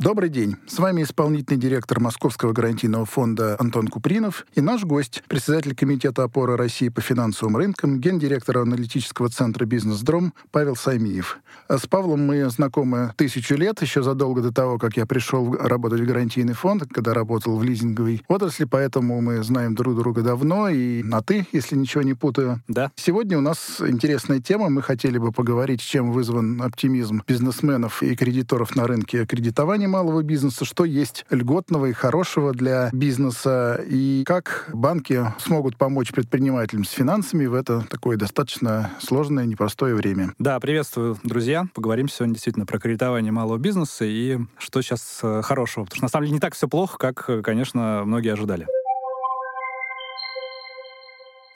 Добрый день. С вами исполнительный директор Московского гарантийного фонда Антон Купринов и наш гость, председатель Комитета опоры России по финансовым рынкам, гендиректор аналитического центра «Бизнес-Дром» Павел Саймиев. С Павлом мы знакомы тысячу лет, еще задолго до того, как я пришел работать в гарантийный фонд, когда работал в лизинговой отрасли, поэтому мы знаем друг друга давно и на «ты», если ничего не путаю. Да. Сегодня у нас интересная тема. Мы хотели бы поговорить, чем вызван оптимизм бизнесменов и кредиторов на рынке кредитования малого бизнеса, что есть льготного и хорошего для бизнеса, и как банки смогут помочь предпринимателям с финансами в это такое достаточно сложное, непростое время. Да, приветствую, друзья. Поговорим сегодня действительно про кредитование малого бизнеса и что сейчас э, хорошего. Потому что на самом деле не так все плохо, как, э, конечно, многие ожидали.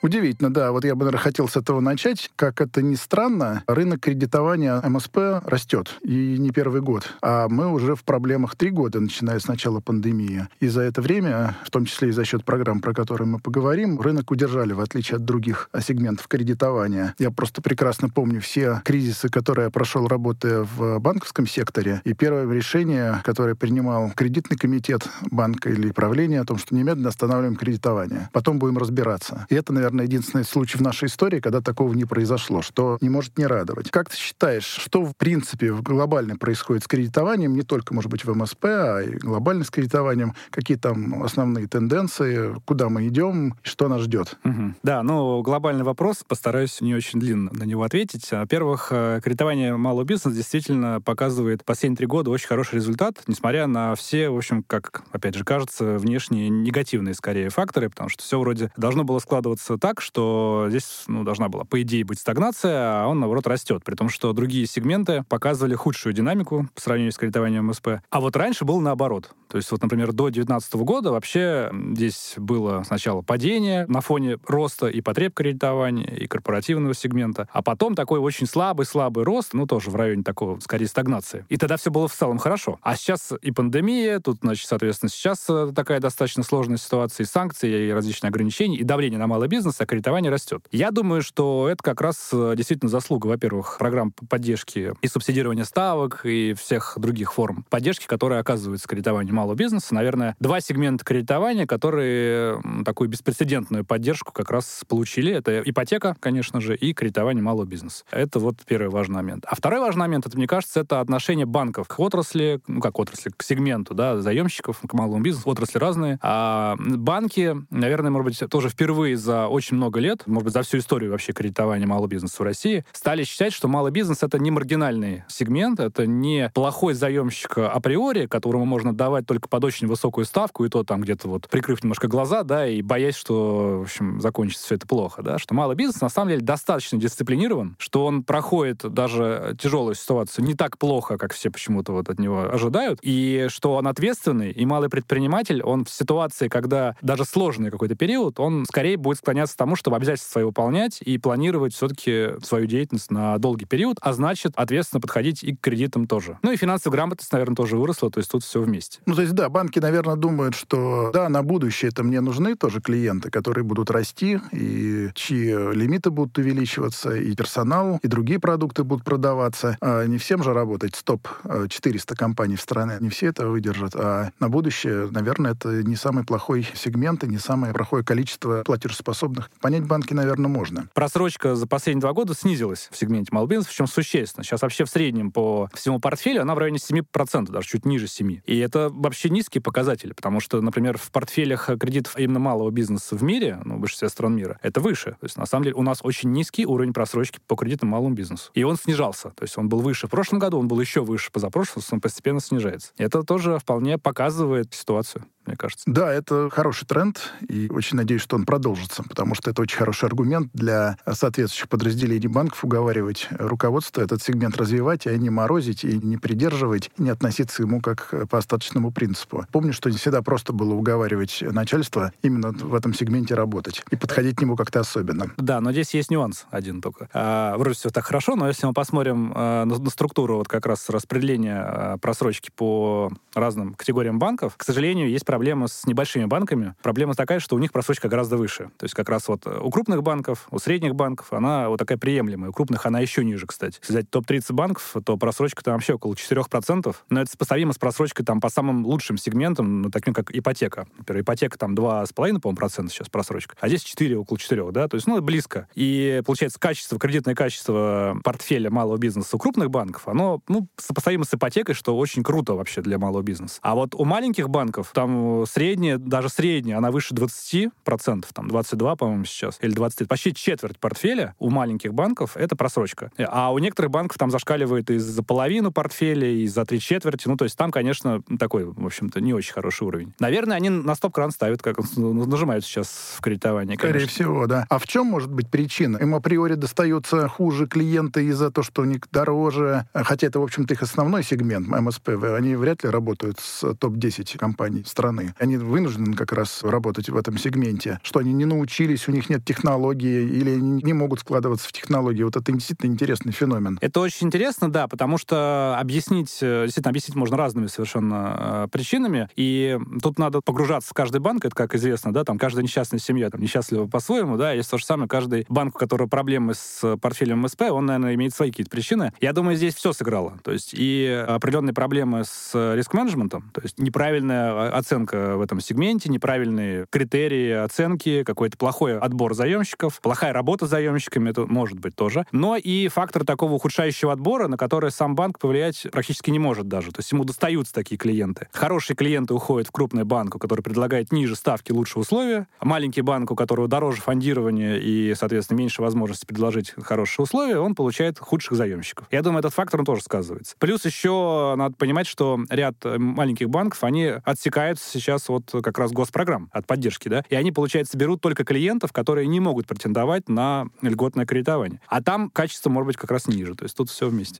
Удивительно, да. Вот я бы, наверное, хотел с этого начать. Как это ни странно, рынок кредитования МСП растет. И не первый год. А мы уже в проблемах три года, начиная с начала пандемии. И за это время, в том числе и за счет программ, про которые мы поговорим, рынок удержали, в отличие от других сегментов кредитования. Я просто прекрасно помню все кризисы, которые я прошел, работая в банковском секторе. И первое решение, которое принимал кредитный комитет банка или правление о том, что немедленно останавливаем кредитование. Потом будем разбираться. И это, наверное, наверное, единственный случай в нашей истории, когда такого не произошло, что не может не радовать. Как ты считаешь, что в принципе глобально происходит с кредитованием, не только, может быть, в МСП, а и глобально с кредитованием? Какие там основные тенденции, куда мы идем, что нас ждет? Угу. Да, ну, глобальный вопрос, постараюсь не очень длинно на него ответить. Во-первых, э, кредитование малого бизнеса действительно показывает последние три года очень хороший результат, несмотря на все, в общем, как, опять же, кажется, внешние негативные, скорее, факторы, потому что все вроде должно было складываться так, что здесь ну, должна была, по идее, быть стагнация, а он, наоборот, растет. При том, что другие сегменты показывали худшую динамику по сравнению с кредитованием МСП. А вот раньше было наоборот. То есть вот, например, до 2019 года вообще здесь было сначала падение на фоне роста и потреб кредитования, и корпоративного сегмента, а потом такой очень слабый-слабый рост, ну, тоже в районе такого, скорее, стагнации. И тогда все было в целом хорошо. А сейчас и пандемия, тут, значит, соответственно, сейчас э, такая достаточно сложная ситуация, и санкции, и различные ограничения, и давление на малый бизнес, бизнеса кредитование растет. Я думаю, что это как раз э, действительно заслуга, во-первых, программ поддержки и субсидирования ставок и всех других форм поддержки, которые оказываются кредитованию малого бизнеса. Наверное, два сегмента кредитования, которые такую беспрецедентную поддержку как раз получили. Это ипотека, конечно же, и кредитование малого бизнеса. Это вот первый важный момент. А второй важный момент, это, мне кажется, это отношение банков к отрасли, ну как отрасли, к сегменту, да, заемщиков, к малому бизнесу. Отрасли разные. А банки, наверное, может быть, тоже впервые за очень очень много лет, может быть, за всю историю вообще кредитования малого бизнеса в России, стали считать, что малый бизнес — это не маргинальный сегмент, это не плохой заемщик априори, которому можно давать только под очень высокую ставку, и то там где-то вот прикрыв немножко глаза, да, и боясь, что, в общем, закончится все это плохо, да, что малый бизнес на самом деле достаточно дисциплинирован, что он проходит даже тяжелую ситуацию не так плохо, как все почему-то вот от него ожидают, и что он ответственный, и малый предприниматель, он в ситуации, когда даже сложный какой-то период, он скорее будет склоняться к тому, чтобы обязательства свои выполнять и планировать все-таки свою деятельность на долгий период, а значит, ответственно подходить и к кредитам тоже. Ну и финансовая грамотность, наверное, тоже выросла, то есть тут все вместе. Ну, то есть, да, банки, наверное, думают, что, да, на будущее это мне нужны тоже клиенты, которые будут расти, и чьи лимиты будут увеличиваться, и персонал, и другие продукты будут продаваться. А не всем же работать стоп 400 компаний в стране, не все это выдержат. А на будущее, наверное, это не самый плохой сегмент и не самое плохое количество платежеспособных данных, понять банки, наверное, можно. Просрочка за последние два года снизилась в сегменте бизнеса, причем существенно. Сейчас вообще в среднем по всему портфелю она в районе 7%, даже чуть ниже 7%. И это вообще низкие показатели, потому что, например, в портфелях кредитов именно малого бизнеса в мире, ну, в большинстве стран мира, это выше. То есть, на самом деле, у нас очень низкий уровень просрочки по кредитам малому бизнесу. И он снижался. То есть он был выше в прошлом году, он был еще выше позапрошлом, он постепенно снижается. Это тоже вполне показывает ситуацию. Мне кажется. Да, это хороший тренд, и очень надеюсь, что он продолжится, потому что это очень хороший аргумент для соответствующих подразделений банков уговаривать руководство этот сегмент развивать, а не морозить, и не придерживать, и не относиться ему как по остаточному принципу. Помню, что не всегда просто было уговаривать начальство именно в этом сегменте работать и подходить к нему как-то особенно. Да, но здесь есть нюанс один только. А, вроде все так хорошо, но если мы посмотрим а, на, на структуру вот как раз распределения а, просрочки по разным категориям банков, к сожалению, есть проблема с небольшими банками. Проблема такая, что у них просрочка гораздо выше. То есть как раз вот у крупных банков, у средних банков она вот такая приемлемая. У крупных она еще ниже, кстати. Если взять топ-30 банков, то просрочка там вообще около 4%. Но это сопоставимо с просрочкой там по самым лучшим сегментам, ну, таким как ипотека. Например, ипотека там 2,5, по-моему, процента сейчас просрочка. А здесь 4, около 4, да? То есть, ну, близко. И, получается, качество, кредитное качество портфеля малого бизнеса у крупных банков, оно, ну, сопоставимо с ипотекой, что очень круто вообще для малого бизнеса. А вот у маленьких банков там средняя, даже средняя, она выше 20%, там 22, по-моему, сейчас, или 23, почти четверть портфеля у маленьких банков это просрочка. А у некоторых банков там зашкаливает и за половину портфеля, и за три четверти. Ну, то есть там, конечно, такой, в общем-то, не очень хороший уровень. Наверное, они на стоп-кран ставят, как нажимают сейчас в кредитовании. Конечно. Скорее всего, да. А в чем может быть причина? Им априори достаются хуже клиенты из-за того, что у них дороже, хотя это, в общем-то, их основной сегмент, МСП. Они вряд ли работают с топ-10 компаний страны. Они вынуждены как раз работать в этом сегменте, что они не научились, у них нет технологии или не могут складываться в технологии. Вот это действительно интересный феномен. Это очень интересно, да, потому что объяснить, э, действительно, объяснить можно разными совершенно э, причинами, и тут надо погружаться в каждый банк, это, как известно, да, там каждая несчастная семья там несчастлива по-своему, да, есть то же самое, каждый банк, у которого проблемы с портфелем МСП, он, наверное, имеет свои какие-то причины. Я думаю, здесь все сыграло. То есть и определенные проблемы с риск-менеджментом, то есть неправильная оценка в этом сегменте, неправильные критерии оценки, какой-то плохой отбор заемщиков, плохая работа с заемщиками, это может быть тоже. Но и фактор такого ухудшающего отбора, на который сам банк повлиять практически не может даже. То есть ему достаются такие клиенты. Хорошие клиенты уходят в крупный банк, который предлагает ниже ставки, лучше условия. Маленький банк, у которого дороже фондирование и, соответственно, меньше возможности предложить хорошие условия, он получает худших заемщиков. Я думаю, этот фактор он тоже сказывается. Плюс еще надо понимать, что ряд маленьких банков, они отсекаются сейчас от как раз госпрограмм, от поддержки, да, и они, получается, берут только клиентов, которые не могут претендовать на льготное кредитование. А там качество может быть как раз ниже. То есть тут все вместе.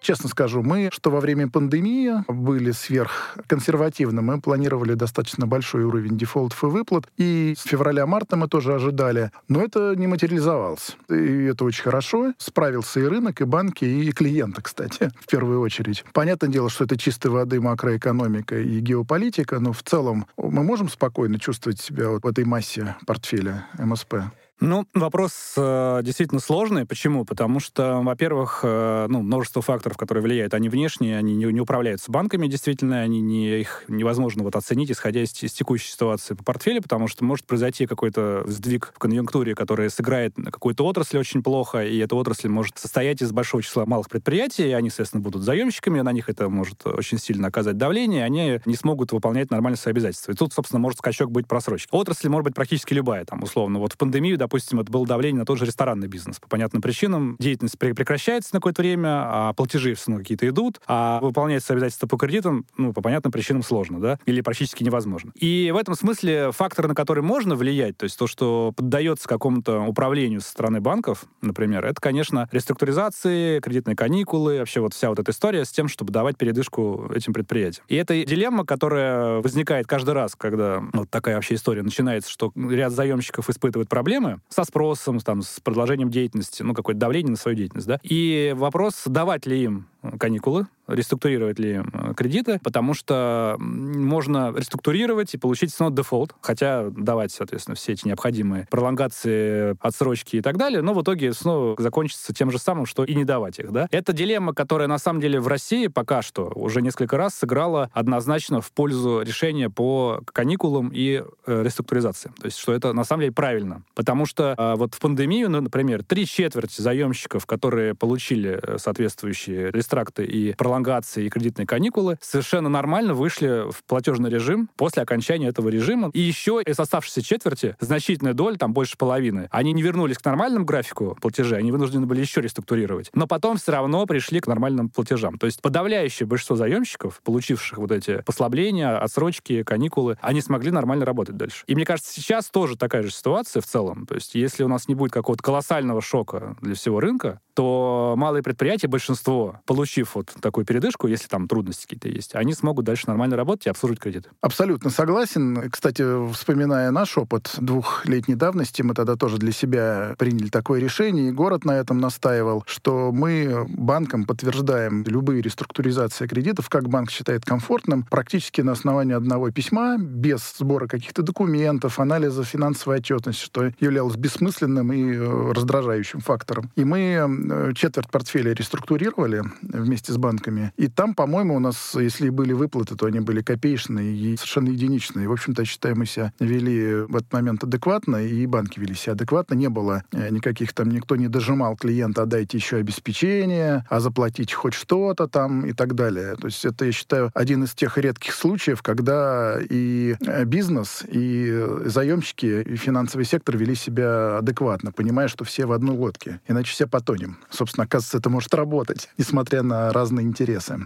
Честно скажу, мы, что во время пандемии были сверхконсервативны. Мы планировали достаточно большой уровень дефолтов и выплат. И с февраля-марта мы тоже ожидали. Но это не материализовалось. И это очень хорошо. Справился и рынок, и банки, и клиенты, кстати, в первую очередь. Понятное дело, что это чистой воды макроэкономика и геополитика, но в целом мы можем спокойно чувствовать себя вот в этой массе портфеля МСП. Ну, вопрос э, действительно сложный. Почему? Потому что, во-первых, э, ну, множество факторов, которые влияют, они внешние, они не, не управляются банками, действительно, они не, их невозможно вот оценить, исходя из, из текущей ситуации по портфелю, потому что может произойти какой-то сдвиг в конъюнктуре, который сыграет на какую-то отрасль очень плохо, и эта отрасль может состоять из большого числа малых предприятий, и они, соответственно, будут заемщиками, на них это может очень сильно оказать давление, они не смогут выполнять нормально свои обязательства. И тут, собственно, может скачок быть просрочки. Отрасль может быть практически любая, там, условно. Вот в пандемию, это было давление на тот же ресторанный бизнес. По понятным причинам деятельность прекращается на какое-то время, а платежи все равно какие-то идут, а выполнять свои обязательства по кредитам, ну, по понятным причинам сложно, да, или практически невозможно. И в этом смысле факторы, на которые можно влиять, то есть то, что поддается какому-то управлению со стороны банков, например, это, конечно, реструктуризации, кредитные каникулы, вообще вот вся вот эта история с тем, чтобы давать передышку этим предприятиям. И это дилемма, которая возникает каждый раз, когда вот такая вообще история начинается, что ряд заемщиков испытывает проблемы со спросом там, с продолжением деятельности, ну, какое-то давление на свою деятельность, да. И вопрос, давать ли им каникулы, реструктурировать ли кредиты, потому что можно реструктурировать и получить снова дефолт, хотя давать, соответственно, все эти необходимые пролонгации, отсрочки и так далее, но в итоге снова закончится тем же самым, что и не давать их, да. Это дилемма, которая на самом деле в России пока что уже несколько раз сыграла однозначно в пользу решения по каникулам и э, реструктуризации. То есть, что это на самом деле правильно. Потому что э, вот в пандемию, ну, например, три четверти заемщиков, которые получили э, соответствующие рестракты и пролонгации пролонгации и кредитные каникулы, совершенно нормально вышли в платежный режим после окончания этого режима. И еще из оставшейся четверти значительная доля, там больше половины, они не вернулись к нормальному графику платежей, они вынуждены были еще реструктурировать. Но потом все равно пришли к нормальным платежам. То есть подавляющее большинство заемщиков, получивших вот эти послабления, отсрочки, каникулы, они смогли нормально работать дальше. И мне кажется, сейчас тоже такая же ситуация в целом. То есть если у нас не будет какого-то колоссального шока для всего рынка, то малые предприятия, большинство, получив вот такую передышку, если там трудности какие-то есть, они смогут дальше нормально работать и обслуживать кредиты. Абсолютно согласен. Кстати, вспоминая наш опыт двухлетней давности, мы тогда тоже для себя приняли такое решение, и город на этом настаивал, что мы банкам подтверждаем любые реструктуризации кредитов, как банк считает комфортным, практически на основании одного письма, без сбора каких-то документов, анализа финансовой отчетности, что являлось бессмысленным и э, раздражающим фактором. И мы четверть портфеля реструктурировали вместе с банками. И там, по-моему, у нас, если и были выплаты, то они были копеечные и совершенно единичные. В общем-то, считаю, мы себя вели в этот момент адекватно, и банки вели себя адекватно. Не было э, никаких там, никто не дожимал клиента, отдайте еще обеспечение, а заплатить хоть что-то там и так далее. То есть это, я считаю, один из тех редких случаев, когда и бизнес, и заемщики, и финансовый сектор вели себя адекватно, понимая, что все в одной лодке. Иначе все потонем. Собственно, оказывается, это может работать, несмотря на разные интересы.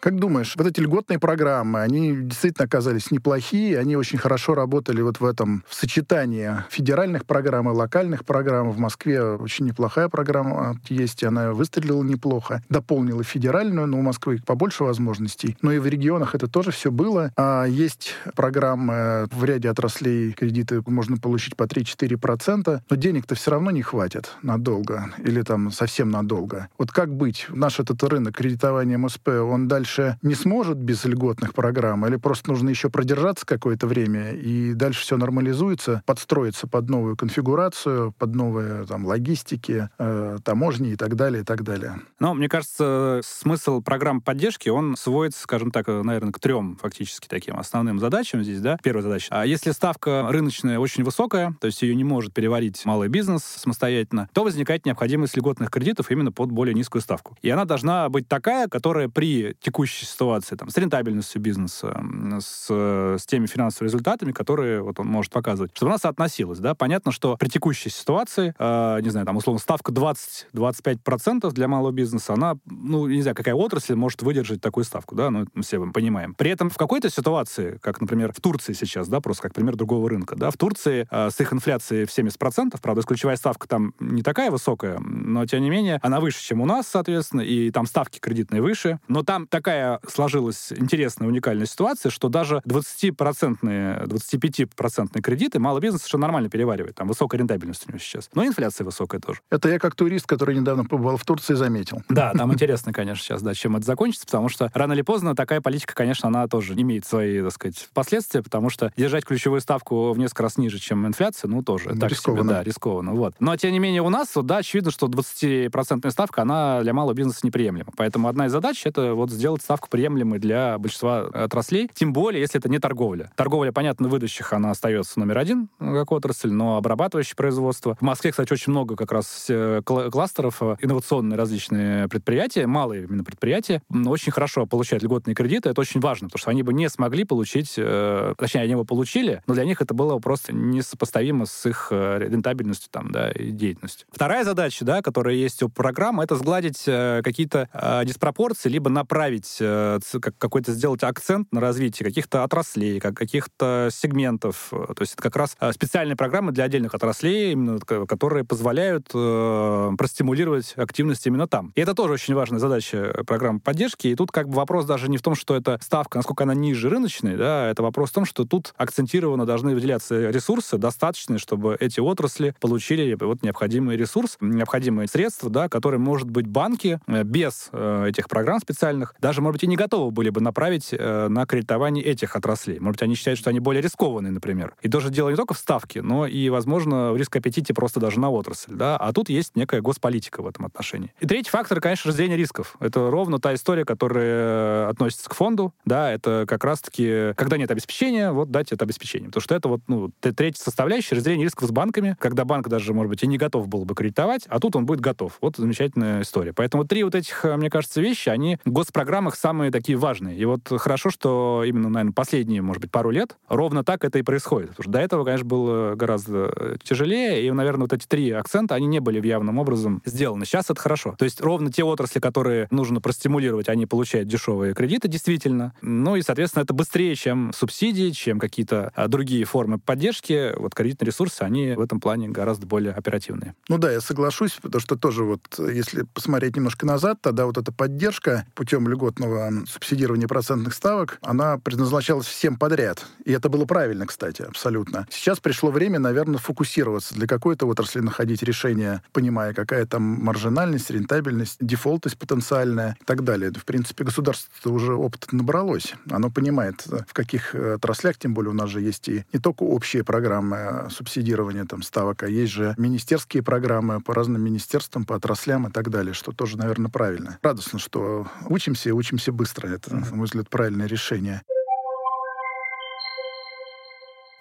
Как думаешь, вот эти льготные программы, они действительно оказались неплохие, они очень хорошо работали вот в этом в сочетании федеральных программ и локальных программ. В Москве очень неплохая программа есть, и она выстрелила неплохо, дополнила федеральную, но у Москвы побольше возможностей. Но и в регионах это тоже все было. А есть программы в ряде отраслей, кредиты можно получить по 3-4%, но денег-то все равно не хватит надолго или там совсем надолго. Вот как быть? Наш этот рынок кредитования МСП, он дальше дальше не сможет без льготных программ, или просто нужно еще продержаться какое-то время, и дальше все нормализуется, подстроится под новую конфигурацию, под новые там, логистики, э, таможни и так далее, и так далее. Ну, мне кажется, смысл программ поддержки, он сводится, скажем так, наверное, к трем фактически таким основным задачам здесь, да. Первая задача. А если ставка рыночная очень высокая, то есть ее не может переварить малый бизнес самостоятельно, то возникает необходимость льготных кредитов именно под более низкую ставку. И она должна быть такая, которая при текущей текущей ситуации, там, с рентабельностью бизнеса, с, с теми финансовыми результатами, которые вот он может показывать, чтобы она соотносилась, да. Понятно, что при текущей ситуации, э, не знаю, там, условно, ставка 20-25% для малого бизнеса, она, ну, не знаю, какая отрасль может выдержать такую ставку, да, ну, мы все понимаем. При этом в какой-то ситуации, как, например, в Турции сейчас, да, просто как пример другого рынка, да, в Турции э, с их инфляцией в 70%, правда, ключевая ставка там не такая высокая, но, тем не менее, она выше, чем у нас, соответственно, и там ставки кредитные выше, но там такая такая сложилась интересная, уникальная ситуация, что даже 20-процентные, 25-процентные кредиты малый бизнес совершенно нормально переваривает. Там высокая рентабельность у него сейчас. Но инфляция высокая тоже. Это я как турист, который недавно побывал в Турции, заметил. Да, там интересно, конечно, сейчас, да, чем это закончится, потому что рано или поздно такая политика, конечно, она тоже имеет свои, так сказать, последствия, потому что держать ключевую ставку в несколько раз ниже, чем инфляция, ну, тоже. Ну, так рискованно. Себе, да, рискованно. Вот. Но, тем не менее, у нас, вот, да, очевидно, что 20-процентная ставка, она для малого бизнеса неприемлема. Поэтому одна из задач — это вот сделать сделать ставку приемлемой для большинства отраслей, тем более, если это не торговля. Торговля, понятно, выдающих, она остается номер один как отрасль, но обрабатывающее производство. В Москве, кстати, очень много как раз э, кластеров, э, инновационные различные предприятия, малые именно предприятия, очень хорошо получают льготные кредиты. Это очень важно, потому что они бы не смогли получить, э, точнее, они его получили, но для них это было просто несопоставимо с их рентабельностью там, да, и деятельностью. Вторая задача, да, которая есть у программы, это сгладить какие-то диспропорции, либо направить развить, э, какой-то сделать акцент на развитии каких-то отраслей, как каких-то сегментов. То есть это как раз э, специальные программы для отдельных отраслей, именно, которые позволяют э, простимулировать активность именно там. И это тоже очень важная задача программы поддержки. И тут как бы вопрос даже не в том, что это ставка, насколько она ниже рыночной, да, это вопрос в том, что тут акцентированно должны выделяться ресурсы достаточные, чтобы эти отрасли получили вот необходимый ресурс, необходимые средства, да, которые, может быть, банки без э, этих программ специальных даже даже, может быть, и не готовы были бы направить э, на кредитование этих отраслей. Может быть, они считают, что они более рискованные, например. И тоже дело не только в ставке, но и, возможно, в риск-аппетите просто даже на отрасль. Да? А тут есть некая госполитика в этом отношении. И третий фактор, конечно, разделение рисков. Это ровно та история, которая относится к фонду. Да, это как раз-таки, когда нет обеспечения, вот дать это обеспечение. Потому что это вот ну, третья составляющая разделение рисков с банками, когда банк даже, может быть, и не готов был бы кредитовать, а тут он будет готов. Вот замечательная история. Поэтому три вот этих, мне кажется, вещи, они в госпрограммах самые такие важные. И вот хорошо, что именно, наверное, последние, может быть, пару лет ровно так это и происходит. Потому что до этого, конечно, было гораздо тяжелее, и, наверное, вот эти три акцента, они не были в явном образом сделаны. Сейчас это хорошо. То есть ровно те отрасли, которые нужно простимулировать, они получают дешевые кредиты, действительно. Ну и, соответственно, это быстрее, чем субсидии, чем какие-то а, другие формы поддержки. Вот кредитные ресурсы, они в этом плане гораздо более оперативные. Ну да, я соглашусь, потому что тоже вот, если посмотреть немножко назад, тогда вот эта поддержка путем льготного субсидирования процентных ставок, она предназначалась всем подряд. И это было правильно, кстати, абсолютно. Сейчас пришло время, наверное, фокусироваться для какой-то отрасли, находить решение, понимая, какая там маржинальность, рентабельность, дефолтность потенциальная и так далее. В принципе, государство уже опыт набралось. Оно понимает, в каких э, отраслях, тем более у нас же есть и не только общие программы субсидирования там, ставок, а есть же министерские программы по разным министерствам, по отраслям и так далее, что тоже, наверное, правильно. Радостно, что учимся учимся быстро. Это, на мой взгляд, правильное решение.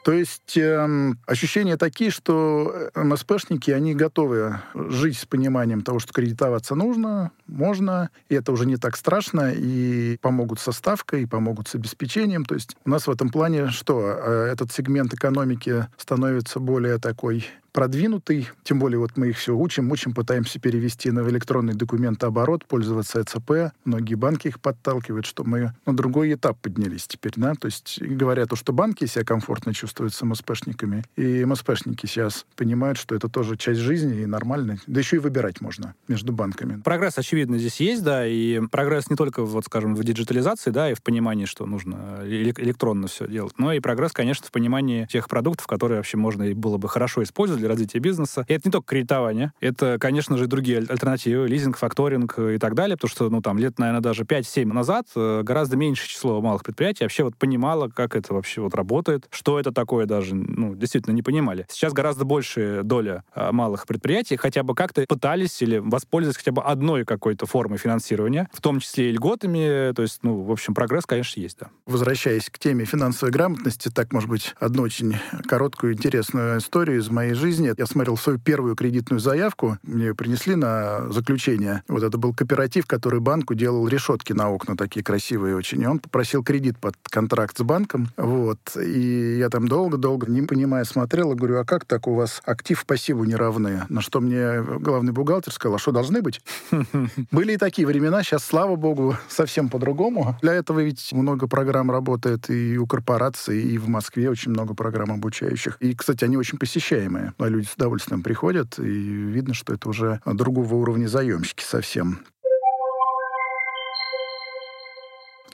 То есть э, ощущения такие, что э, МСПшники, они готовы жить с пониманием того, что кредитоваться нужно, можно, и это уже не так страшно, и помогут со ставкой, и помогут с обеспечением. То есть у нас в этом плане что? Э, этот сегмент экономики становится более такой продвинутый, тем более вот мы их все учим, учим, пытаемся перевести на электронный документооборот, пользоваться ЭЦП. Многие банки их подталкивают, что мы на другой этап поднялись теперь, да, то есть говорят, что банки себя комфортно чувствуют с МСПшниками, и МСПшники сейчас понимают, что это тоже часть жизни и нормально, да еще и выбирать можно между банками. Прогресс, очевидно, здесь есть, да, и прогресс не только, вот, скажем, в диджитализации, да, и в понимании, что нужно электронно все делать, но и прогресс, конечно, в понимании тех продуктов, которые вообще можно и было бы хорошо использовать для развития бизнеса. И это не только кредитование, это, конечно же, другие альтернативы, лизинг, факторинг и так далее, потому что, ну, там, лет, наверное, даже 5-7 назад э, гораздо меньше число малых предприятий вообще вот понимало, как это вообще вот работает, что это такое даже, ну, действительно не понимали. Сейчас гораздо больше доля а, малых предприятий хотя бы как-то пытались или воспользовались хотя бы одной какой-то формой финансирования, в том числе и льготами, то есть, ну, в общем, прогресс, конечно, есть, да. Возвращаясь к теме финансовой грамотности, так, может быть, одну очень короткую интересную историю из моей жизни жизни. Я смотрел свою первую кредитную заявку, мне ее принесли на заключение. Вот это был кооператив, который банку делал решетки на окна такие красивые очень. И он попросил кредит под контракт с банком. Вот. И я там долго-долго, не понимая, смотрел и говорю, а как так у вас актив пассиву не равны? На что мне главный бухгалтер сказал, а что должны быть? Были и такие времена, сейчас, слава богу, совсем по-другому. Для этого ведь много программ работает и у корпораций, и в Москве очень много программ обучающих. И, кстати, они очень посещаемые люди с удовольствием приходят, и видно, что это уже другого уровня заемщики совсем.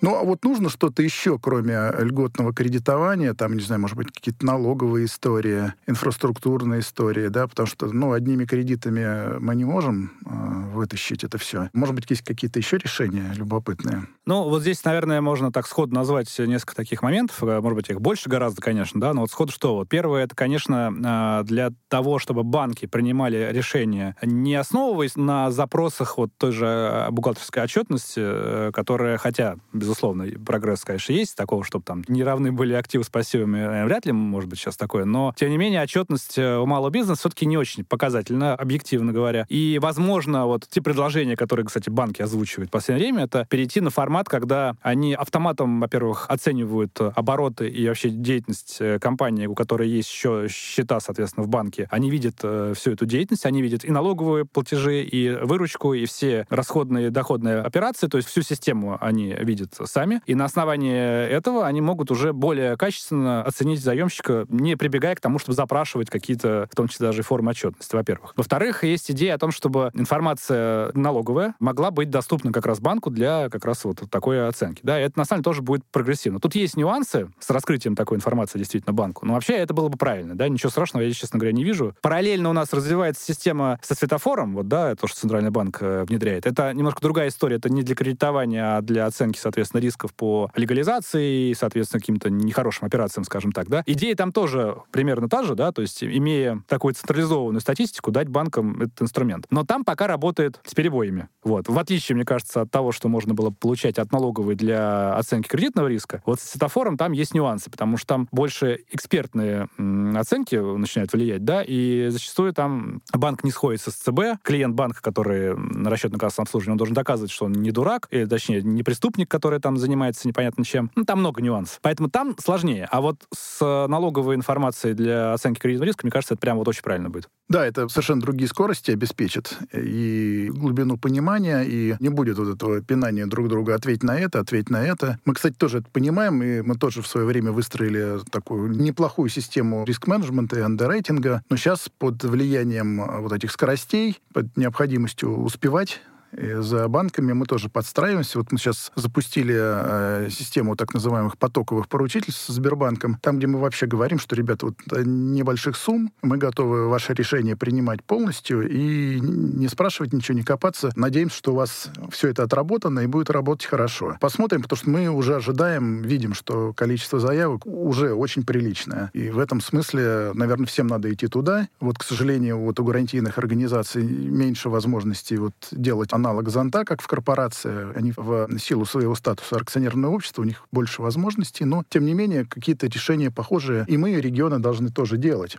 Ну, а вот нужно что-то еще, кроме льготного кредитования, там, не знаю, может быть, какие-то налоговые истории, инфраструктурные истории, да, потому что, ну, одними кредитами мы не можем э, вытащить это все. Может быть, есть какие-то еще решения любопытные? Ну, вот здесь, наверное, можно так сходу назвать несколько таких моментов, э, может быть, их больше гораздо, конечно, да, но вот сходу что? Вот первое, это, конечно, э, для того, чтобы банки принимали решения, не основываясь на запросах вот той же э, бухгалтерской отчетности, которая, хотя, безусловно, прогресс, конечно, есть, такого, чтобы там не равны были активы с пассивами, э, вряд ли может быть сейчас такое, но, тем не менее, отчетность э, у малого бизнеса все-таки не очень показательна, объективно говоря. И, возможно, вот те предложения, которые, кстати, банки озвучивают в последнее время, это перейти на формат, когда они автоматом, во-первых, оценивают обороты и вообще деятельность э, компании, у которой есть еще счета, соответственно, в банке. Они видят э, всю эту деятельность, они видят и налоговые платежи, и выручку, и все расходные доходные операции, то есть всю систему они видят сами. И на основании этого они могут уже более качественно оценить заемщика, не прибегая к тому, чтобы запрашивать какие-то, в том числе даже формы отчетности, во-первых. Во-вторых, есть идея о том, чтобы информация налоговая могла быть доступна как раз банку для как раз вот такой оценки. Да, и это на самом деле тоже будет прогрессивно. Тут есть нюансы с раскрытием такой информации действительно банку, но вообще это было бы правильно, да, ничего страшного я, честно говоря, не вижу. Параллельно у нас развивается система со светофором, вот, да, то, что Центральный банк э, внедряет. Это немножко другая история, это не для кредитования, а для оценки, соответственно, рисков по легализации и, соответственно, каким-то нехорошим операциям, скажем так, да. Идея там тоже примерно та же, да, то есть имея такую централизованную статистику, дать банкам этот инструмент. Но там пока работает с перебоями. Вот. В отличие, мне кажется, от того, что можно было получать от налоговой для оценки кредитного риска, вот с светофором там есть нюансы, потому что там больше экспертные оценки начинают влиять, да, и зачастую там банк не сходится с ЦБ, клиент банка, который на расчетно-кассовом обслуживании, он должен доказывать, что он не дурак, или, точнее, не преступник, который там занимается непонятно чем. Ну, там много нюансов. Поэтому там сложнее. А вот с налоговой информацией для оценки кредитного риска, мне кажется, это прям вот очень правильно будет. Да, это совершенно другие скорости обеспечит и глубину понимания, и не будет вот этого пинания друг друга «ответь на это, ответь на это». Мы, кстати, тоже это понимаем, и мы тоже в свое время выстроили такую неплохую систему риск-менеджмента и андеррейтинга, но сейчас под влиянием вот этих скоростей, под необходимостью успевать и за банками мы тоже подстраиваемся. Вот мы сейчас запустили э, систему так называемых потоковых поручительств с Сбербанком, там, где мы вообще говорим, что, ребята, вот э, небольших сумм, мы готовы ваше решение принимать полностью и не спрашивать ничего, не копаться. Надеемся, что у вас все это отработано и будет работать хорошо. Посмотрим, потому что мы уже ожидаем, видим, что количество заявок уже очень приличное. И в этом смысле, наверное, всем надо идти туда. Вот, к сожалению, вот у гарантийных организаций меньше возможностей вот делать аналог зонта, как в корпорации. Они в силу своего статуса акционерного общества, у них больше возможностей, но, тем не менее, какие-то решения похожие и мы, регионы должны тоже делать.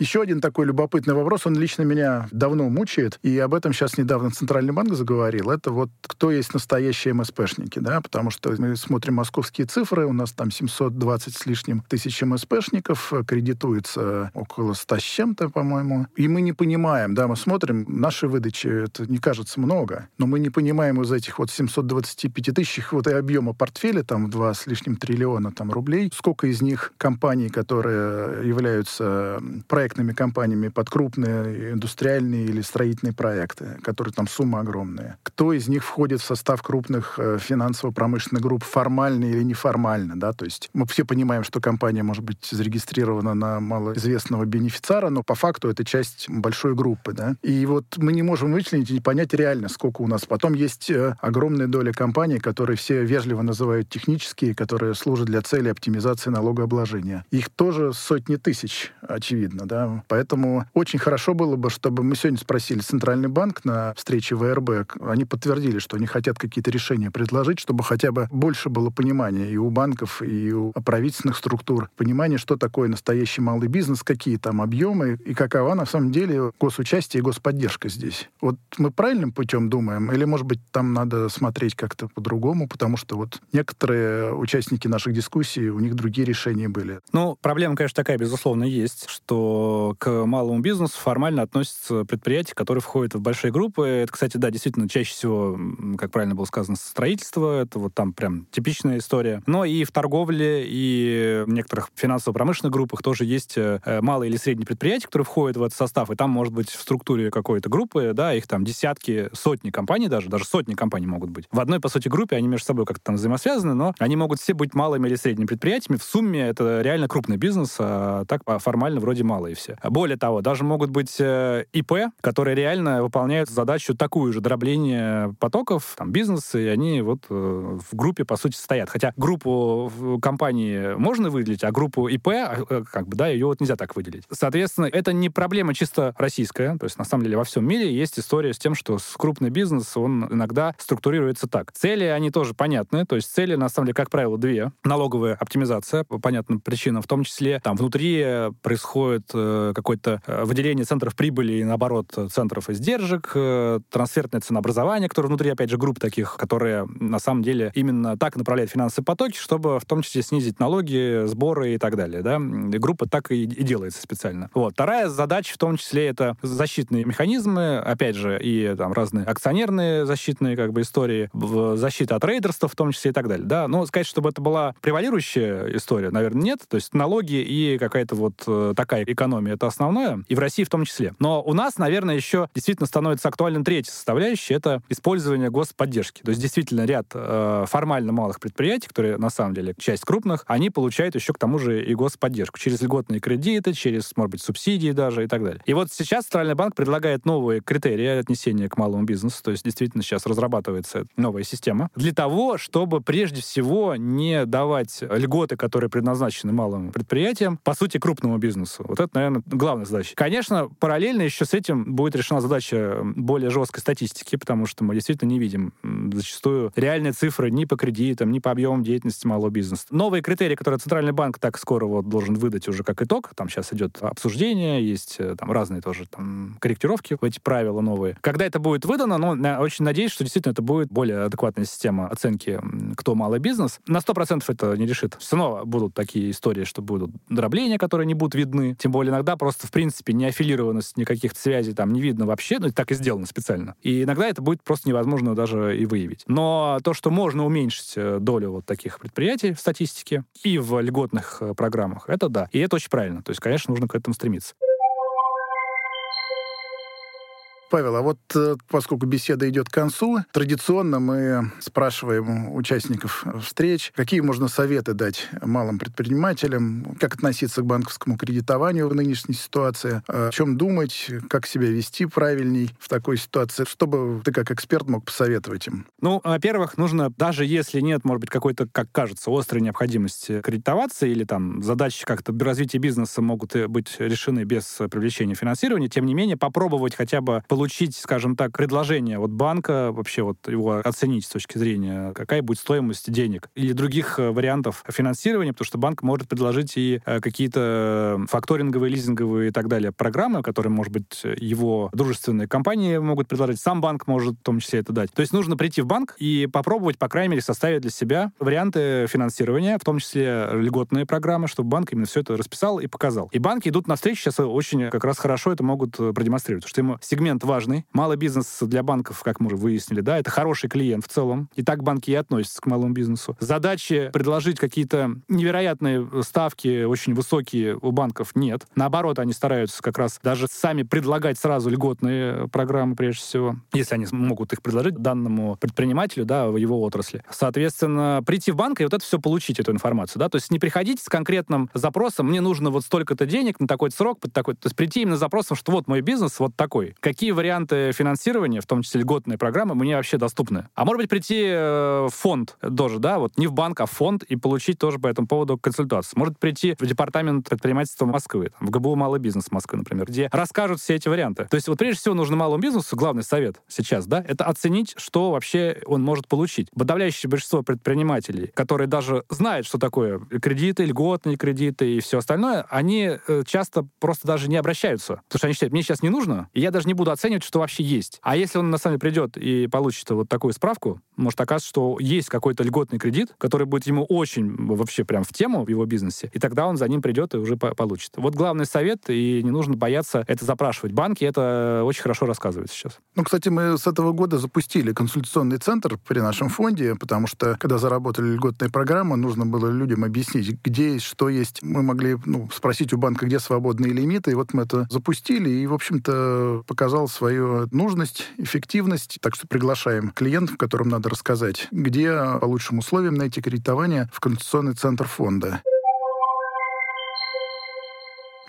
Еще один такой любопытный вопрос, он лично меня давно мучает, и об этом сейчас недавно Центральный банк заговорил. Это вот кто есть настоящие МСПшники, да, потому что мы смотрим московские цифры, у нас там 720 с лишним тысяч МСПшников, кредитуется около 100 с чем-то, по-моему. И мы не понимаем, да, мы смотрим, наши выдачи, это не кажется много, но мы не понимаем из этих вот 725 тысяч вот и объема портфеля, там 2 с лишним триллиона там, рублей, сколько из них компаний, которые являются проектами проектными компаниями под крупные индустриальные или строительные проекты, которые там суммы огромные. Кто из них входит в состав крупных э, финансово-промышленных групп формально или неформально, да, то есть мы все понимаем, что компания может быть зарегистрирована на малоизвестного бенефициара, но по факту это часть большой группы, да, и вот мы не можем вычленить и понять реально, сколько у нас. Потом есть э, огромная доля компаний, которые все вежливо называют технические, которые служат для цели оптимизации налогообложения. Их тоже сотни тысяч, очевидно, да, Поэтому очень хорошо было бы, чтобы мы сегодня спросили Центральный банк на встрече ВРБ. Они подтвердили, что они хотят какие-то решения предложить, чтобы хотя бы больше было понимания и у банков, и у правительственных структур. Понимание, что такое настоящий малый бизнес, какие там объемы и какова на самом деле госучастие и господдержка здесь. Вот мы правильным путем думаем? Или, может быть, там надо смотреть как-то по-другому? Потому что вот некоторые участники наших дискуссий, у них другие решения были. Ну, проблема, конечно, такая, безусловно, есть, что к малому бизнесу формально относятся предприятия, которые входят в большие группы. Это, кстати, да, действительно, чаще всего, как правильно было сказано, строительство. Это вот там прям типичная история. Но и в торговле, и в некоторых финансово-промышленных группах тоже есть э, малые или средние предприятия, которые входят в этот состав. И там, может быть, в структуре какой-то группы, да, их там десятки, сотни компаний даже, даже сотни компаний могут быть. В одной, по сути, группе они между собой как-то там взаимосвязаны, но они могут все быть малыми или средними предприятиями. В сумме это реально крупный бизнес, а так формально вроде малые все. Более того, даже могут быть э, ИП, которые реально выполняют задачу такую же дробление потоков, там, бизнеса, и они вот э, в группе, по сути, стоят. Хотя группу компании можно выделить, а группу ИП, э, как бы, да, ее вот нельзя так выделить. Соответственно, это не проблема чисто российская, то есть, на самом деле, во всем мире есть история с тем, что крупный бизнес, он иногда структурируется так. Цели, они тоже понятны, то есть цели, на самом деле, как правило, две. Налоговая оптимизация, по понятным причинам, в том числе там внутри происходит какое-то э, выделение центров прибыли и, наоборот, центров издержек, э, трансфертное ценообразование, которое внутри, опять же, групп таких, которые на самом деле именно так направляют финансовые потоки, чтобы в том числе снизить налоги, сборы и так далее. Да? И группа так и, и делается специально. Вот. Вторая задача в том числе это защитные механизмы, опять же, и там разные акционерные защитные как бы истории, защита от рейдерства в том числе и так далее. Да? Но сказать, чтобы это была превалирующая история, наверное, нет. То есть налоги и какая-то вот э, такая экономика экономии это основное, и в России в том числе. Но у нас, наверное, еще действительно становится актуальным третья составляющая, это использование господдержки. То есть действительно ряд э, формально малых предприятий, которые на самом деле часть крупных, они получают еще к тому же и господдержку через льготные кредиты, через, может быть, субсидии даже и так далее. И вот сейчас Центральный банк предлагает новые критерии отнесения к малому бизнесу, то есть действительно сейчас разрабатывается новая система, для того, чтобы прежде всего не давать льготы, которые предназначены малым предприятиям, по сути, крупному бизнесу. Вот это, наверное, главная задача. Конечно, параллельно еще с этим будет решена задача более жесткой статистики, потому что мы действительно не видим зачастую реальные цифры ни по кредитам, ни по объемам деятельности малого бизнеса. Новые критерии, которые Центральный банк так скоро вот должен выдать уже как итог, там сейчас идет обсуждение, есть э, там разные тоже там корректировки в эти правила новые. Когда это будет выдано, ну, я очень надеюсь, что действительно это будет более адекватная система оценки, кто малый бизнес. На 100% это не решит. Все равно будут такие истории, что будут дробления, которые не будут видны. Тем более иногда просто, в принципе, не аффилированность никаких связей там не видно вообще, ну, так и сделано специально. И иногда это будет просто невозможно даже и выявить. Но то, что можно уменьшить э, долю вот таких предприятий в статистике и в льготных э, программах, это да. И это очень правильно. То есть, конечно, нужно к этому стремиться. Павел, а вот э, поскольку беседа идет к концу, традиционно мы спрашиваем участников встреч, какие можно советы дать малым предпринимателям, как относиться к банковскому кредитованию в нынешней ситуации, о чем думать, как себя вести правильней в такой ситуации, чтобы ты как эксперт мог посоветовать им? Ну, во-первых, нужно, даже если нет, может быть, какой-то, как кажется, острой необходимости кредитоваться или там задачи как-то развития бизнеса могут э, быть решены без привлечения финансирования, тем не менее попробовать хотя бы получить получить, скажем так, предложение от банка, вообще вот его оценить с точки зрения, какая будет стоимость денег или других э, вариантов финансирования, потому что банк может предложить и э, какие-то факторинговые, лизинговые и так далее программы, которые, может быть, его дружественные компании могут предложить, сам банк может в том числе это дать. То есть нужно прийти в банк и попробовать, по крайней мере, составить для себя варианты финансирования, в том числе льготные программы, чтобы банк именно все это расписал и показал. И банки идут навстречу сейчас очень как раз хорошо это могут продемонстрировать, потому что ему сегмент важный. Малый бизнес для банков, как мы уже выяснили, да, это хороший клиент в целом. И так банки и относятся к малому бизнесу. Задачи предложить какие-то невероятные ставки, очень высокие у банков нет. Наоборот, они стараются как раз даже сами предлагать сразу льготные программы, прежде всего, если они могут их предложить данному предпринимателю, да, в его отрасли. Соответственно, прийти в банк и вот это все получить, эту информацию, да, то есть не приходить с конкретным запросом, мне нужно вот столько-то денег на такой срок, под такой, то есть прийти именно с запросом, что вот мой бизнес вот такой. Какие варианты финансирования, в том числе льготные программы, мне вообще доступны. А может быть, прийти э, в фонд тоже, да, вот не в банк, а в фонд и получить тоже по этому поводу консультацию. Может прийти в департамент предпринимательства Москвы, там, в ГБУ «Малый бизнес» Москвы, например, где расскажут все эти варианты. То есть вот прежде всего нужно малому бизнесу, главный совет сейчас, да, это оценить, что вообще он может получить. Подавляющее большинство предпринимателей, которые даже знают, что такое кредиты, льготные кредиты и все остальное, они э, часто просто даже не обращаются. Потому что они считают, мне сейчас не нужно, и я даже не буду оценивать оценивать, что вообще есть. А если он на самом деле придет и получит вот такую справку, может оказаться, что есть какой-то льготный кредит, который будет ему очень вообще прям в тему в его бизнесе, и тогда он за ним придет и уже по получит. Вот главный совет, и не нужно бояться это запрашивать. Банки это очень хорошо рассказывают сейчас. Ну, кстати, мы с этого года запустили консультационный центр при нашем фонде, потому что, когда заработали льготные программы, нужно было людям объяснить, где есть, что есть. Мы могли ну, спросить у банка, где свободные лимиты, и вот мы это запустили, и, в общем-то, показал свою нужность, эффективность. Так что приглашаем клиентов, которым надо рассказать, где по лучшим условиям найти кредитование в Конституционный центр фонда.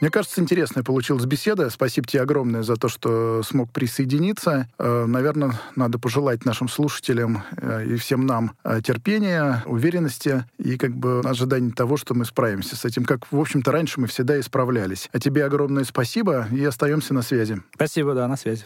Мне кажется, интересная получилась беседа. Спасибо тебе огромное за то, что смог присоединиться. Э, Наверное, надо пожелать нашим слушателям э, и всем нам э, терпения, уверенности и как бы ожидания того, что мы справимся с этим, как, в общем-то, раньше мы всегда и справлялись. А тебе огромное спасибо и остаемся на связи. Спасибо, да, на связи.